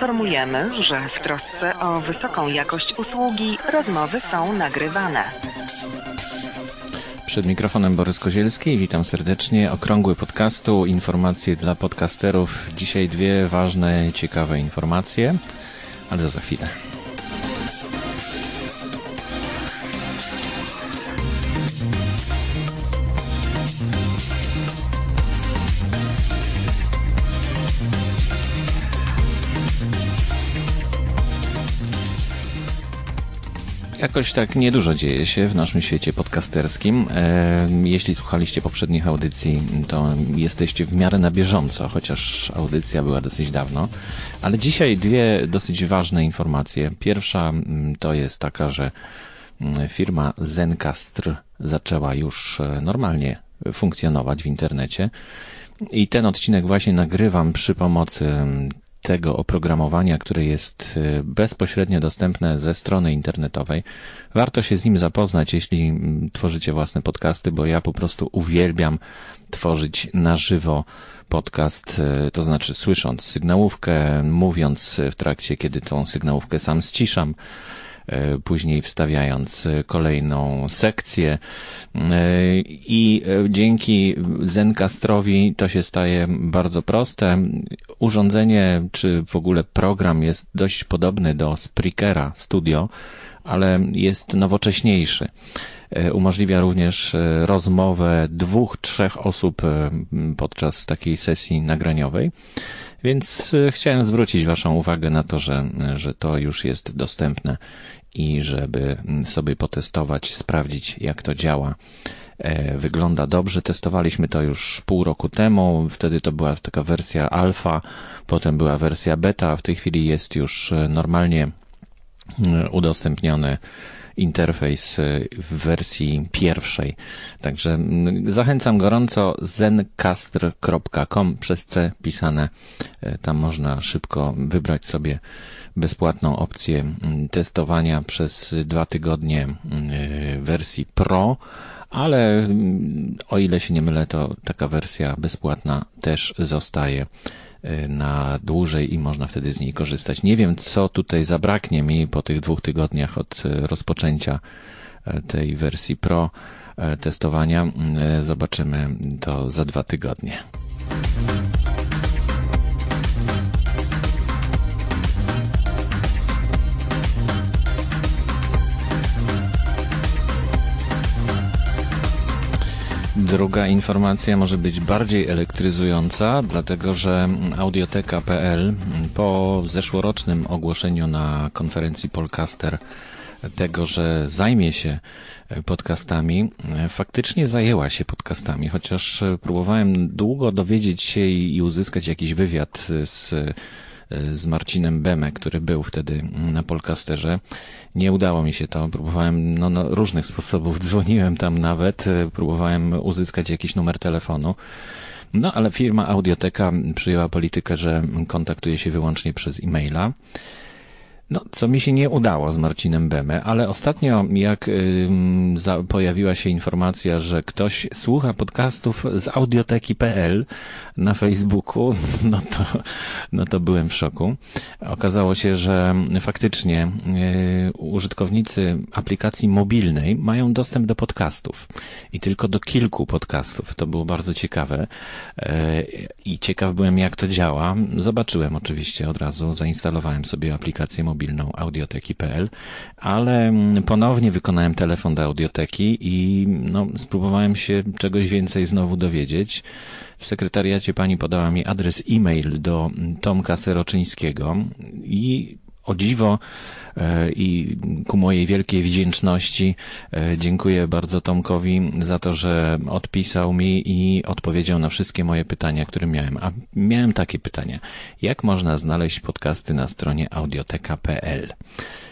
Informujemy, że w trosce o wysoką jakość usługi rozmowy są nagrywane. Przed mikrofonem Borys Kozielski. Witam serdecznie. Okrągły podcastu, informacje dla podcasterów. Dzisiaj dwie ważne, ciekawe informacje, ale za chwilę. Jakoś tak niedużo dzieje się w naszym świecie podcasterskim. E, jeśli słuchaliście poprzednich audycji, to jesteście w miarę na bieżąco, chociaż audycja była dosyć dawno. Ale dzisiaj dwie dosyć ważne informacje. Pierwsza mm, to jest taka, że mm, firma Zencastr zaczęła już e, normalnie funkcjonować w internecie. I ten odcinek właśnie nagrywam przy pomocy mm, tego oprogramowania, które jest y, bezpośrednio dostępne ze strony internetowej. Warto się z nim zapoznać, jeśli mm, tworzycie własne podcasty, bo ja po prostu uwielbiam tworzyć na żywo podcast, y, to znaczy słysząc sygnałówkę, mówiąc w trakcie, kiedy tą sygnałówkę sam ściszam, później wstawiając kolejną sekcję e, i e, dzięki Zencastrowi to się staje bardzo proste. Urządzenie, czy w ogóle program jest dość podobny do Spreakera Studio, ale jest nowocześniejszy. Umożliwia również rozmowę dwóch, trzech osób podczas takiej sesji nagraniowej. Więc chciałem zwrócić Waszą uwagę na to, że, że to już jest dostępne i żeby sobie potestować, sprawdzić jak to działa. E, wygląda dobrze. Testowaliśmy to już pół roku temu. Wtedy to była taka wersja alfa, potem była wersja beta. W tej chwili jest już e, normalnie e, udostępniony interfejs w wersji pierwszej. Także zachęcam gorąco zencastr.com przez C pisane. Tam można szybko wybrać sobie bezpłatną opcję mm, testowania przez dwa tygodnie mm, wersji Pro, ale mm, o ile się nie mylę, to taka wersja bezpłatna też zostaje y, na dłużej i można wtedy z niej korzystać. Nie wiem, co tutaj zabraknie mi po tych dwóch tygodniach od y, rozpoczęcia y, tej wersji Pro testowania. Zobaczymy to za dwa tygodnie. Druga informacja może być bardziej elektryzująca, dlatego że audioteka.pl po zeszłorocznym ogłoszeniu na konferencji Polcaster tego, że zajmie się podcastami, faktycznie zajęła się podcastami, chociaż próbowałem długo dowiedzieć się i uzyskać jakiś wywiad z z Marcinem Beme, który był wtedy na Polcasterze. Nie udało mi się to. Próbowałem no, no, różnych sposobów. Dzwoniłem tam nawet, próbowałem uzyskać jakiś numer telefonu. No, ale firma Audioteka przyjęła politykę, że kontaktuje się wyłącznie przez e-maila. No, co mi się nie udało z Marcinem Beme, ale ostatnio jak y, za, pojawiła się informacja, że ktoś słucha podcastów z audioteki.pl na Facebooku, no to, no to byłem w szoku. Okazało się, że faktycznie y, użytkownicy aplikacji mobilnej mają dostęp do podcastów i tylko do kilku podcastów. To było bardzo ciekawe y, i ciekaw byłem jak to działa. Zobaczyłem oczywiście od razu, zainstalowałem sobie aplikację mobilną mobilną audioteki.pl, ale mm, ponownie wykonałem telefon do audioteki i no, spróbowałem się czegoś więcej znowu dowiedzieć. W sekretariacie pani podała mi adres e-mail do Tomka Seroczyńskiego i o dziwo e, i ku mojej wielkiej wdzięczności e, dziękuję bardzo Tomkowi za to, że odpisał mi i odpowiedział na wszystkie moje pytania, które miałem. A miałem takie pytania. Jak można znaleźć podcasty na stronie audioteka.pl?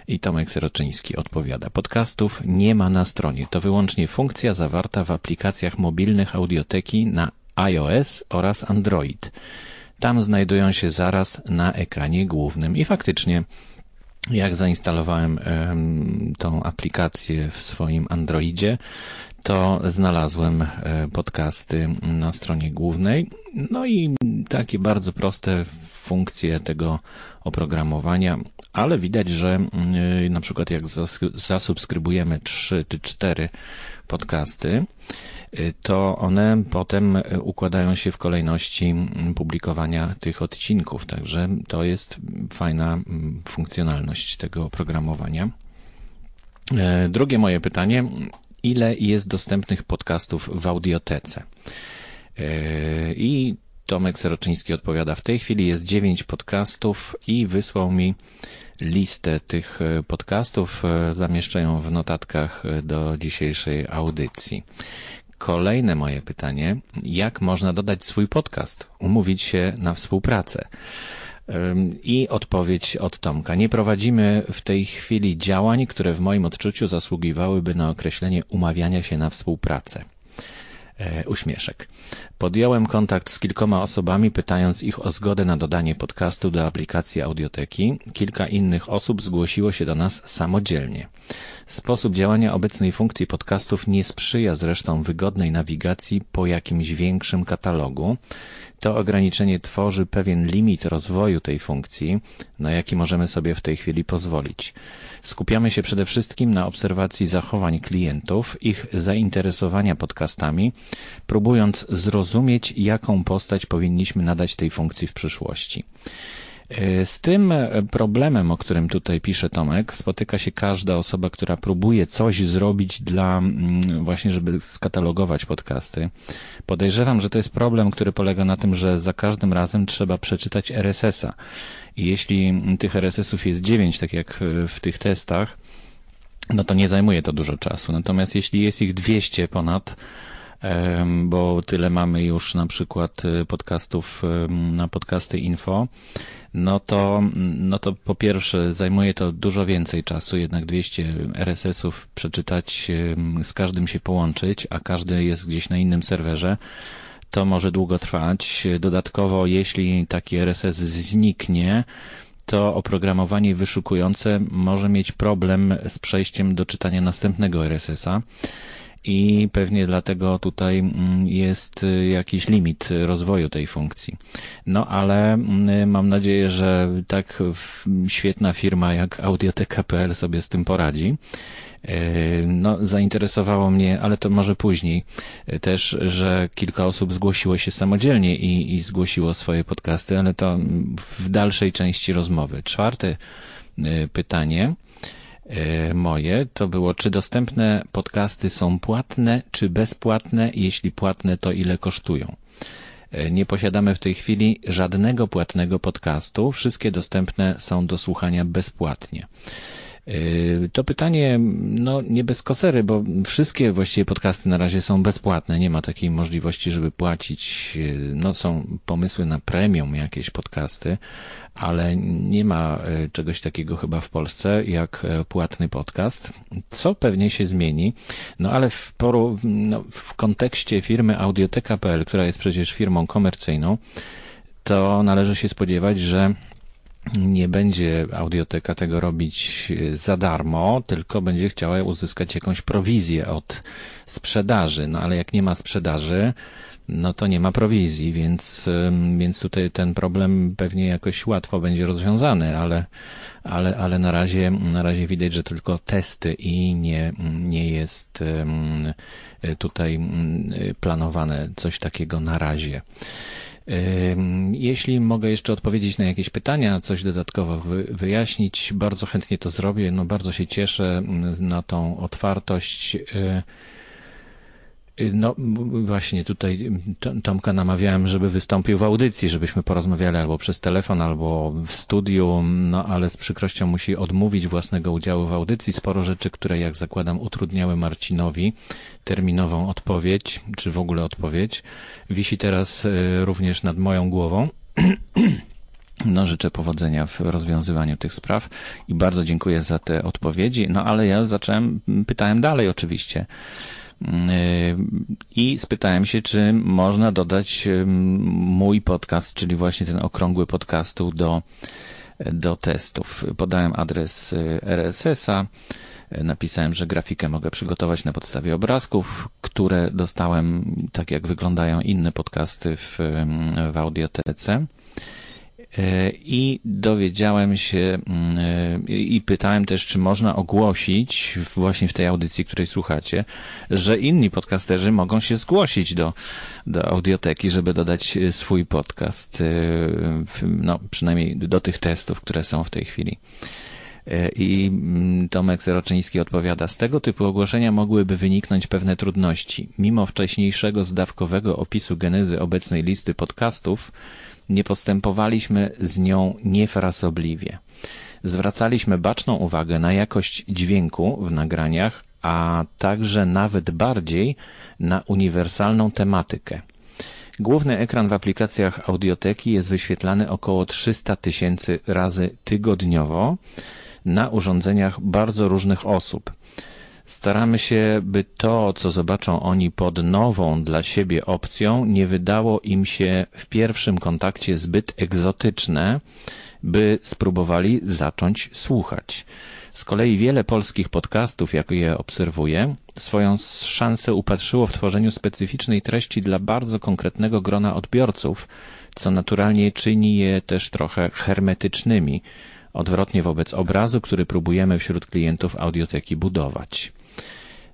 I Tomek Seroczyński odpowiada. Podcastów nie ma na stronie. To wyłącznie funkcja zawarta w aplikacjach mobilnych audioteki na iOS oraz Android. Tam znajdują się zaraz na ekranie głównym i faktycznie jak zainstalowałem tą aplikację w swoim Androidzie, to znalazłem e, podcasty na stronie głównej. No i takie bardzo proste funkcje tego oprogramowania, ale widać, że na przykład jak zasubskrybujemy trzy czy cztery podcasty, to one potem układają się w kolejności publikowania tych odcinków. Także to jest fajna funkcjonalność tego oprogramowania. E, drugie moje pytanie. Ile jest dostępnych podcastów w audiotece? I Tomek Seroczyński odpowiada, w tej chwili jest dziewięć podcastów i wysłał mi listę tych e, podcastów. Zamieszczę ją w notatkach do dzisiejszej audycji. Kolejne moje pytanie, jak można dodać swój podcast, umówić się na współpracę? I odpowiedź od Tomka. Nie prowadzimy w tej chwili działań, które w moim odczuciu zasługiwałyby na określenie umawiania się na współpracę. E, uśmieszek. Podjąłem kontakt z kilkoma osobami, pytając ich o zgodę na dodanie podcastu do aplikacji audioteki. Kilka innych osób zgłosiło się do nas samodzielnie. Sposób działania obecnej funkcji podcastów nie sprzyja zresztą wygodnej nawigacji po jakimś większym katalogu. To ograniczenie tworzy pewien limit rozwoju tej funkcji, na jaki możemy sobie w tej chwili pozwolić. Skupiamy się przede wszystkim na obserwacji zachowań klientów, ich zainteresowania podcastami, próbując zrozumieć, jaką postać powinniśmy nadać tej funkcji w przyszłości. E, z tym problemem, o którym tutaj pisze Tomek, spotyka się każda osoba, która próbuje coś zrobić dla mm, właśnie, żeby skatalogować podcasty. Podejrzewam, że to jest problem, który polega na tym, że za każdym razem trzeba przeczytać RSS-a. I jeśli tych RSS-ów jest 9, tak jak w tych testach, no to nie zajmuje to dużo czasu. Natomiast jeśli jest ich 200 ponad, bo tyle mamy już na przykład e, podcastów na podcasty info, no to, no to po pierwsze zajmuje to dużo więcej czasu, jednak 200 RSS-ów przeczytać, z każdym się połączyć, a każdy jest gdzieś na innym serwerze. To może długo trwać. Dodatkowo, jeśli taki RSS zniknie, to oprogramowanie wyszukujące może mieć problem z przejściem do czytania następnego RSS-a i pewnie dlatego tutaj mm, jest y, jakiś limit rozwoju tej funkcji. No ale mm, mam nadzieję, że tak świetna firma jak Audioteka.pl sobie z tym poradzi. Y, no, zainteresowało mnie, ale to może później y, też, że kilka osób zgłosiło się samodzielnie i, i zgłosiło swoje podcasty, ale to w dalszej części rozmowy. Czwarte pytanie moje to było, czy dostępne podcasty są płatne, czy bezpłatne? Jeśli płatne, to ile kosztują? E, nie posiadamy w tej chwili żadnego płatnego podcastu. Wszystkie dostępne są do słuchania bezpłatnie. E, to pytanie, no nie bez kosery, bo wszystkie właściwie podcasty na razie są bezpłatne. Nie ma takiej możliwości, żeby płacić. No są pomysły na premium jakieś podcasty, ale nie ma e, czegoś takiego chyba w Polsce jak płatny podcast, co pewnie się zmieni. No ale w, poru, no, w kontekście firmy Audioteka.pl, która jest przecież firmą komercyjną, to należy się spodziewać, że nie będzie audioteka tego robić e, za darmo, tylko będzie chciała uzyskać jakąś prowizję od sprzedaży. No ale jak nie ma sprzedaży, no to nie ma prowizji, więc, więc tutaj ten problem pewnie jakoś łatwo będzie rozwiązany, ale, ale, ale na razie, na razie widać, że tylko testy i nie, nie jest tutaj planowane coś takiego na razie. Jeśli mogę jeszcze odpowiedzieć na jakieś pytania, coś dodatkowo wyjaśnić, bardzo chętnie to zrobię. No bardzo się cieszę na tą otwartość. Y, no właśnie tutaj Tomka namawiałem, żeby wystąpił w audycji, żebyśmy porozmawiali albo przez telefon, albo w studiu, no ale z przykrością musi odmówić własnego udziału w audycji. Sporo rzeczy, które jak zakładam utrudniały Marcinowi terminową odpowiedź, czy w ogóle odpowiedź, wisi teraz e, również nad moją głową. No, życzę powodzenia w rozwiązywaniu tych spraw i bardzo dziękuję za te odpowiedzi. No, ale ja zacząłem, pytałem dalej oczywiście. I spytałem się, czy można dodać mój podcast, czyli właśnie ten okrągły podcastu do, do testów. Podałem adres y, RSS-a, napisałem, że grafikę mogę przygotować na podstawie obrazków, które dostałem, tak jak wyglądają inne podcasty w, w audiotece. E, I dowiedziałem się mm, e, i pytałem też, czy można ogłosić właśnie w tej audycji, której słuchacie, że inni podcasterzy mogą się zgłosić do, do audioteki, żeby dodać e, swój podcast, no przynajmniej do tych testów, które są w tej chwili. I mm, Tomek Seroczyński odpowiada, z tego typu ogłoszenia mogłyby wyniknąć pewne trudności. Mimo wcześniejszego zdawkowego opisu genezy obecnej listy podcastów, nie postępowaliśmy z nią niefrasobliwie. Zwracaliśmy baczną uwagę na jakość dźwięku w nagraniach, a także nawet bardziej na uniwersalną tematykę. Główny ekran w aplikacjach audioteki jest wyświetlany około 300 tysięcy razy tygodniowo na urządzeniach bardzo różnych osób. Staramy się, by to, co zobaczą oni pod nową dla siebie opcją, nie wydało im się w pierwszym kontakcie zbyt egzotyczne, by spróbowali zacząć słuchać. Z kolei wiele polskich podcastów, jak je obserwuję, swoją szansę upatrzyło w tworzeniu specyficznej treści dla bardzo konkretnego grona odbiorców, co naturalnie czyni je też trochę hermetycznymi, odwrotnie wobec obrazu, który próbujemy wśród klientów audioteki budować.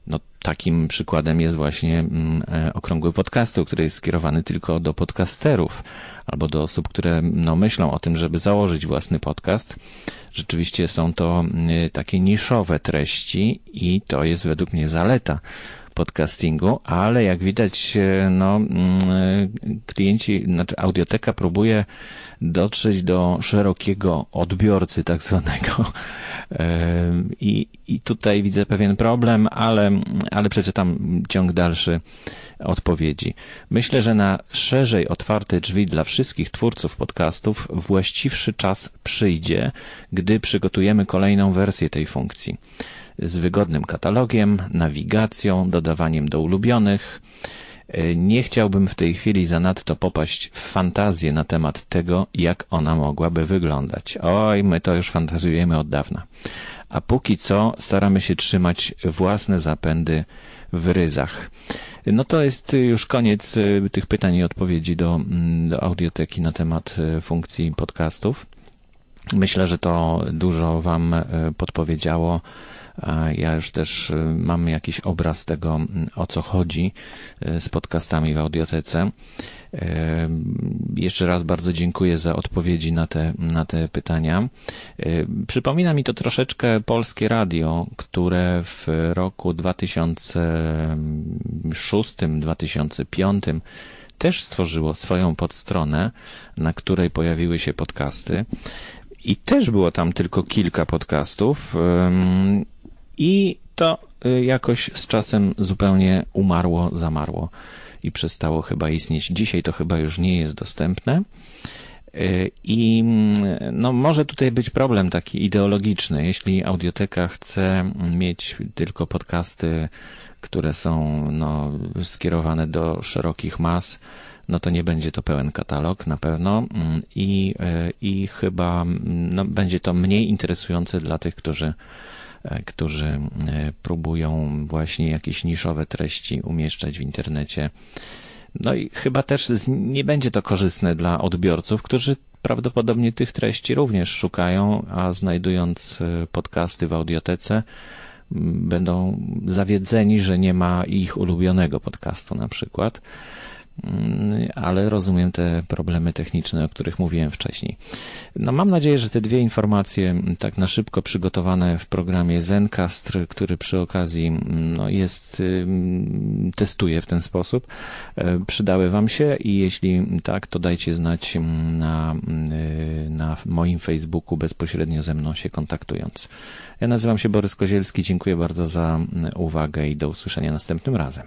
No, takim przykładem jest właśnie mm, e, okrągły podcastu, który jest skierowany tylko do podcasterów albo do osób, które no, myślą o tym, żeby założyć własny podcast. Rzeczywiście są to mm, takie niszowe treści i to jest według mnie zaleta podcastingu, ale jak widać, e, no, mm, e, klienci, znaczy audioteka próbuje dotrzeć do szerokiego odbiorcy tak zwanego. I, I tutaj widzę pewien problem, ale, ale przeczytam ciąg dalszy odpowiedzi. Myślę, że na szerzej otwarte drzwi dla wszystkich twórców podcastów właściwszy czas przyjdzie, gdy przygotujemy kolejną wersję tej funkcji z wygodnym katalogiem, nawigacją, dodawaniem do ulubionych. E, nie chciałbym w tej chwili zanadto popaść w fantazję na temat tego, jak ona mogłaby wyglądać. Oj, my to już fantazjujemy od dawna. A póki co staramy się trzymać własne zapędy w ryzach. No to jest już koniec e, tych pytań i odpowiedzi do, mm, do audioteki na temat e, funkcji podcastów. Myślę, że to dużo Wam podpowiedziało ja już też y, mam jakiś obraz tego, mm, o co chodzi y, z podcastami w audiotece. Y, jeszcze raz bardzo dziękuję za odpowiedzi na te, na te pytania. Przypomina mi to troszeczkę polskie radio, które w roku 2006-2005 też stworzyło swoją podstronę, na której pojawiły się podcasty. I też było tam tylko kilka podcastów. I to y, jakoś z czasem zupełnie umarło, zamarło i przestało chyba istnieć. Dzisiaj to chyba już nie jest dostępne. Y, I mm, no, może tutaj być problem taki ideologiczny. Jeśli audioteka chce mieć tylko podcasty, które są no, skierowane do szerokich mas, no to nie będzie to pełen katalog na pewno mm, i, y, i chyba mm, no, będzie to mniej interesujące dla tych, którzy którzy e, próbują właśnie jakieś niszowe treści umieszczać w internecie. No i chyba też nie będzie to korzystne dla odbiorców, którzy prawdopodobnie tych treści również szukają, a znajdując e, podcasty w audiotece, będą zawiedzeni, że nie ma ich ulubionego podcastu na przykład. Mm, ale rozumiem te problemy techniczne, o których mówiłem wcześniej. No mam nadzieję, że te dwie informacje, mm, tak na szybko przygotowane w programie Zencast, który przy okazji mm, no, jest, testuje w ten sposób, e, przydały Wam się i jeśli tak, to dajcie znać na, na moim Facebooku bezpośrednio ze mną się kontaktując. Ja nazywam się Borys Kozielski, dziękuję bardzo za uwagę i do usłyszenia następnym razem.